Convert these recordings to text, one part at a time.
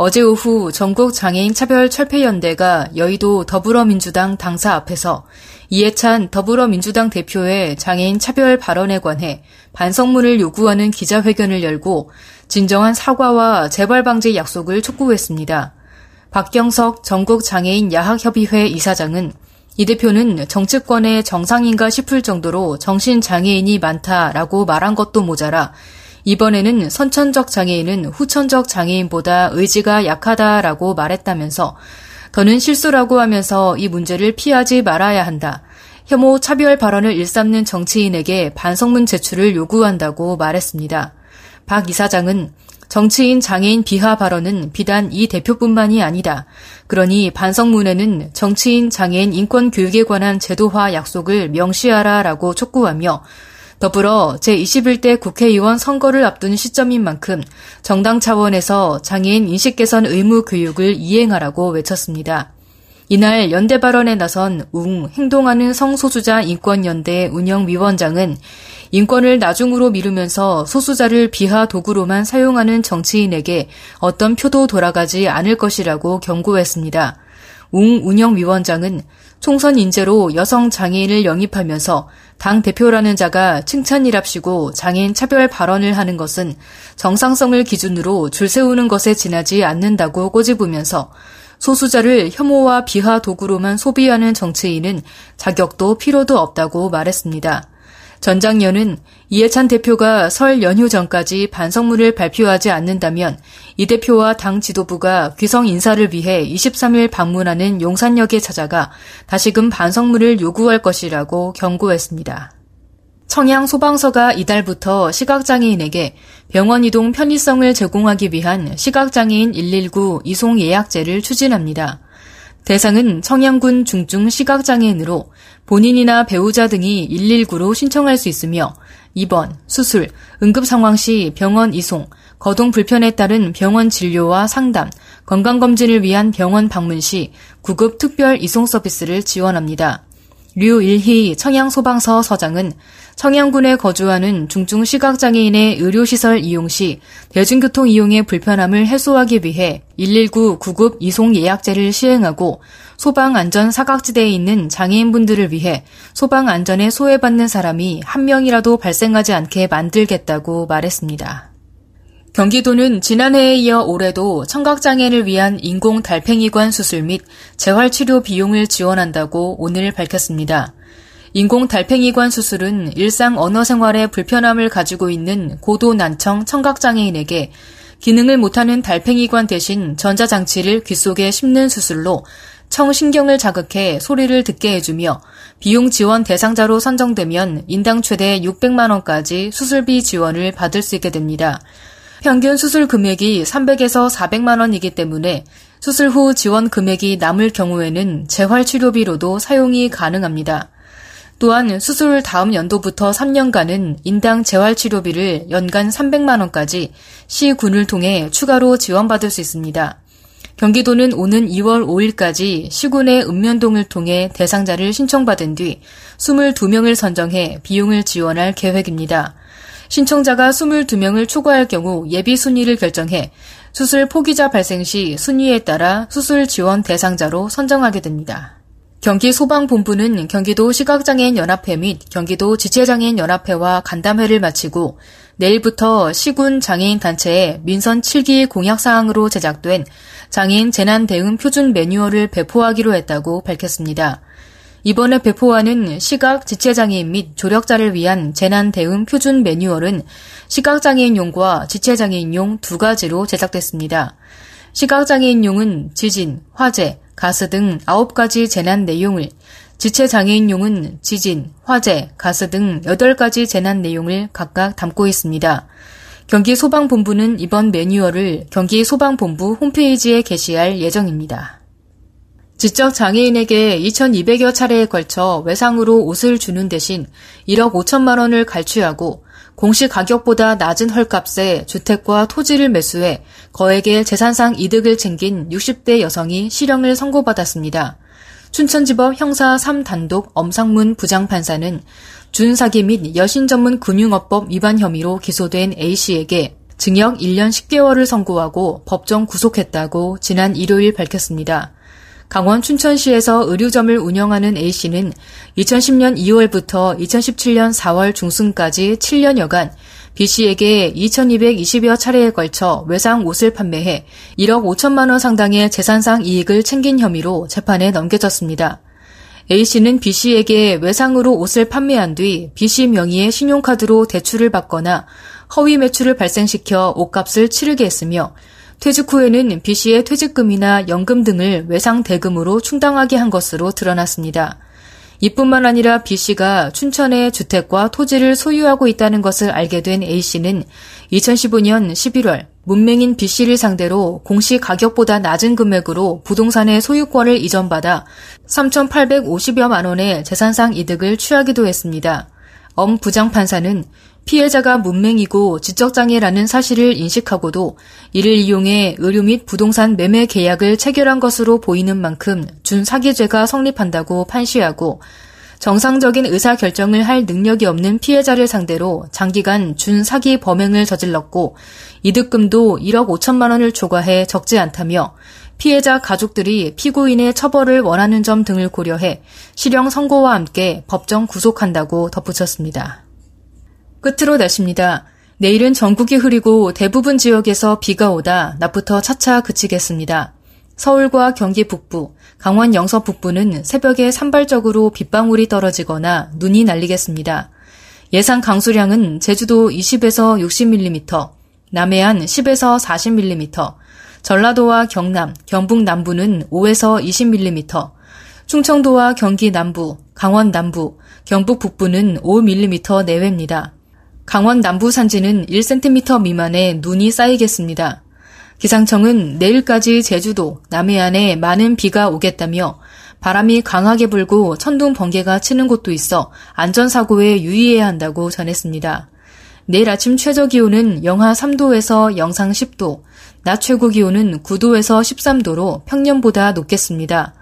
어제 오후 전국 장애인 차별 철폐연대가 여의도 더불어민주당 당사 앞에서 이해찬 더불어민주당 대표의 장애인 차별 발언에 관해 반성문을 요구하는 기자회견을 열고 진정한 사과와 재발 방지 약속을 촉구했습니다. 박경석 전국 장애인 야학협의회 이사장은 이 대표는 정치권의 정상인가 싶을 정도로 정신장애인이 많다라고 말한 것도 모자라 이번에는 선천적 장애인은 후천적 장애인보다 의지가 약하다라고 말했다면서 더는 실수라고 하면서 이 문제를 피하지 말아야 한다. 혐오 차별 발언을 일삼는 정치인에게 반성문 제출을 요구한다고 말했습니다. 박 이사장은 정치인 장애인 비하 발언은 비단 이 대표뿐만이 아니다. 그러니 반성문에는 정치인 장애인 인권 교육에 관한 제도화 약속을 명시하라라고 촉구하며 더불어 제21대 국회의원 선거를 앞둔 시점인 만큼 정당 차원에서 장애인 인식 개선 의무 교육을 이행하라고 외쳤습니다. 이날 연대 발언에 나선 웅 행동하는 성소수자 인권연대 운영위원장은 인권을 나중으로 미루면서 소수자를 비하 도구로만 사용하는 정치인에게 어떤 표도 돌아가지 않을 것이라고 경고했습니다. 웅 운영위원장은 총선 인재로 여성 장애인을 영입하면서 당 대표라는 자가 칭찬이랍시고 장애인 차별 발언을 하는 것은 정상성을 기준으로 줄 세우는 것에 지나지 않는다고 꼬집으면서 소수자를 혐오와 비하 도구로만 소비하는 정치인은 자격도 필요도 없다고 말했습니다. 전장년은 이해찬 대표가 설 연휴 전까지 반성문을 발표하지 않는다면 이 대표와 당 지도부가 귀성 인사를 위해 23일 방문하는 용산역에 찾아가 다시금 반성문을 요구할 것이라고 경고했습니다. 청양 소방서가 이달부터 시각장애인에게 병원 이동 편의성을 제공하기 위한 시각장애인 119 이송 예약제를 추진합니다. 대상은 청양군 중증 시각장애인으로 본인이나 배우자 등이 119로 신청할 수 있으며 입원, 수술, 응급 상황 시 병원 이송, 거동 불편에 따른 병원 진료와 상담, 건강검진을 위한 병원 방문 시 구급 특별 이송 서비스를 지원합니다. 류일희 청양소방서 서장은 청양군에 거주하는 중증 시각장애인의 의료시설 이용 시 대중교통 이용의 불편함을 해소하기 위해 119 구급 이송 예약제를 시행하고 소방 안전 사각지대에 있는 장애인분들을 위해 소방 안전에 소외받는 사람이 한 명이라도 발생하지 않게 만들겠다고 말했습니다. 경기도는 지난해에 이어 올해도 청각장애를 위한 인공 달팽이관 수술 및 재활치료 비용을 지원한다고 오늘 밝혔습니다. 인공 달팽이관 수술은 일상 언어 생활에 불편함을 가지고 있는 고도 난청 청각장애인에게 기능을 못하는 달팽이관 대신 전자장치를 귀 속에 심는 수술로 청신경을 자극해 소리를 듣게 해주며 비용 지원 대상자로 선정되면 인당 최대 600만 원까지 수술비 지원을 받을 수 있게 됩니다. 평균 수술 금액이 300에서 400만 원이기 때문에 수술 후 지원 금액이 남을 경우에는 재활치료비로도 사용이 가능합니다. 또한 수술 다음 연도부터 3년간은 인당 재활치료비를 연간 300만 원까지 시군을 통해 추가로 지원받을 수 있습니다. 경기도는 오는 2월 5일까지 시군의 읍면동을 통해 대상자를 신청받은 뒤 22명을 선정해 비용을 지원할 계획입니다. 신청자가 22명을 초과할 경우 예비 순위를 결정해 수술 포기자 발생 시 순위에 따라 수술 지원 대상자로 선정하게 됩니다. 경기 소방본부는 경기도 시각장애인 연합회 및 경기도 지체장애인 연합회와 간담회를 마치고 내일부터 시군 장애인 단체에 민선 7기 공약 사항으로 제작된 장애인 재난 대응 표준 매뉴얼을 배포하기로 했다고 밝혔습니다. 이번에 배포하는 시각 지체장애인 및 조력자를 위한 재난 대응 표준 매뉴얼은 시각장애인용과 지체장애인용 두 가지로 제작됐습니다. 시각장애인용은 지진, 화재, 가스 등 9가지 재난 내용을, 지체장애인용은 지진, 화재, 가스 등 8가지 재난 내용을 각각 담고 있습니다. 경기 소방본부는 이번 매뉴얼을 경기 소방본부 홈페이지에 게시할 예정입니다. 지적 장애인에게 2200여 차례에 걸쳐 외상으로 옷을 주는 대신 1억 5천만 원을 갈취하고 공시 가격보다 낮은 헐값에 주택과 토지를 매수해 거액의 재산상 이득을 챙긴 60대 여성이 실형을 선고받았습니다. 춘천지법 형사 3단독 엄상문 부장판사는 준사기 및 여신 전문 금융업법 위반 혐의로 기소된 A씨에게 징역 1년 10개월을 선고하고 법정 구속했다고 지난 일요일 밝혔습니다. 강원 춘천시에서 의류점을 운영하는 A씨는 2010년 2월부터 2017년 4월 중순까지 7년여간 B씨에게 2220여 차례에 걸쳐 외상 옷을 판매해 1억 5천만 원 상당의 재산상 이익을 챙긴 혐의로 재판에 넘겨졌습니다. A씨는 B씨에게 외상으로 옷을 판매한 뒤 B씨 명의의 신용카드로 대출을 받거나 허위 매출을 발생시켜 옷값을 치르게 했으며 퇴직 후에는 B씨의 퇴직금이나 연금 등을 외상 대금으로 충당하게 한 것으로 드러났습니다. 이뿐만 아니라 B씨가 춘천의 주택과 토지를 소유하고 있다는 것을 알게 된 A씨는 2015년 11월 문맹인 B씨를 상대로 공시 가격보다 낮은 금액으로 부동산의 소유권을 이전받아 3,850여만 원의 재산상 이득을 취하기도 했습니다. 엄 부장판사는 피해자가 문맹이고 지적장애라는 사실을 인식하고도 이를 이용해 의료 및 부동산 매매 계약을 체결한 것으로 보이는 만큼 준사기죄가 성립한다고 판시하고 정상적인 의사 결정을 할 능력이 없는 피해자를 상대로 장기간 준사기 범행을 저질렀고 이득금도 1억 5천만 원을 초과해 적지 않다며 피해자 가족들이 피고인의 처벌을 원하는 점 등을 고려해 실형 선고와 함께 법정 구속한다고 덧붙였습니다. 끝으로 날씨입니다. 내일은 전국이 흐리고 대부분 지역에서 비가 오다 낮부터 차차 그치겠습니다. 서울과 경기 북부, 강원 영서 북부는 새벽에 산발적으로 빗방울이 떨어지거나 눈이 날리겠습니다. 예상 강수량은 제주도 20에서 60mm, 남해안 10에서 40mm, 전라도와 경남, 경북 남부는 5에서 20mm, 충청도와 경기 남부, 강원 남부, 경북 북부는 5mm 내외입니다. 강원 남부 산지는 1cm 미만의 눈이 쌓이겠습니다. 기상청은 내일까지 제주도, 남해안에 많은 비가 오겠다며 바람이 강하게 불고 천둥 번개가 치는 곳도 있어 안전사고에 유의해야 한다고 전했습니다. 내일 아침 최저 기온은 영하 3도에서 영상 10도, 낮 최고 기온은 9도에서 13도로 평년보다 높겠습니다.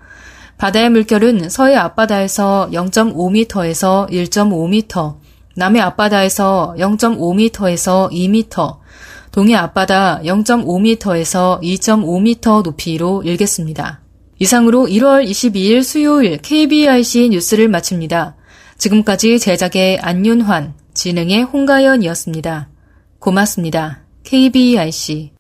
바다의 물결은 서해 앞바다에서 0.5m에서 1.5m, 남해 앞바다에서 0.5m에서 2m, 동해 앞바다 0.5m에서 2.5m 높이로 일겠습니다. 이상으로 1월 22일 수요일 KBIC 뉴스를 마칩니다. 지금까지 제작의 안윤환, 진행의 홍가연이었습니다. 고맙습니다. KBIC